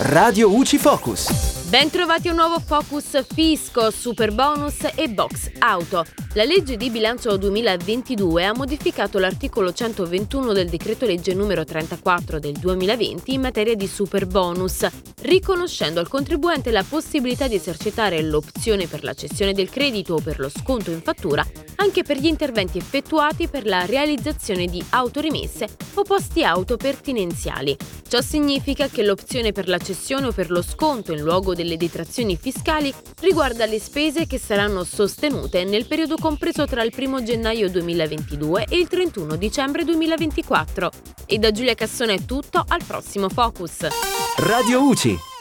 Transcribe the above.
Radio UCI Focus. Ben trovati a un nuovo Focus Fisco, Super Bonus e Box Auto. La legge di bilancio 2022 ha modificato l'articolo 121 del decreto legge numero 34 del 2020 in materia di super bonus, riconoscendo al contribuente la possibilità di esercitare l'opzione per la cessione del credito o per lo sconto in fattura anche per gli interventi effettuati per la realizzazione di autorimesse o posti auto pertinenziali. Ciò significa che l'opzione per la cessione o per lo sconto in luogo delle detrazioni fiscali riguarda le spese che saranno sostenute nel periodo compreso tra il 1 gennaio 2022 e il 31 dicembre 2024. E da Giulia Cassone è tutto, al prossimo Focus. Radio UCI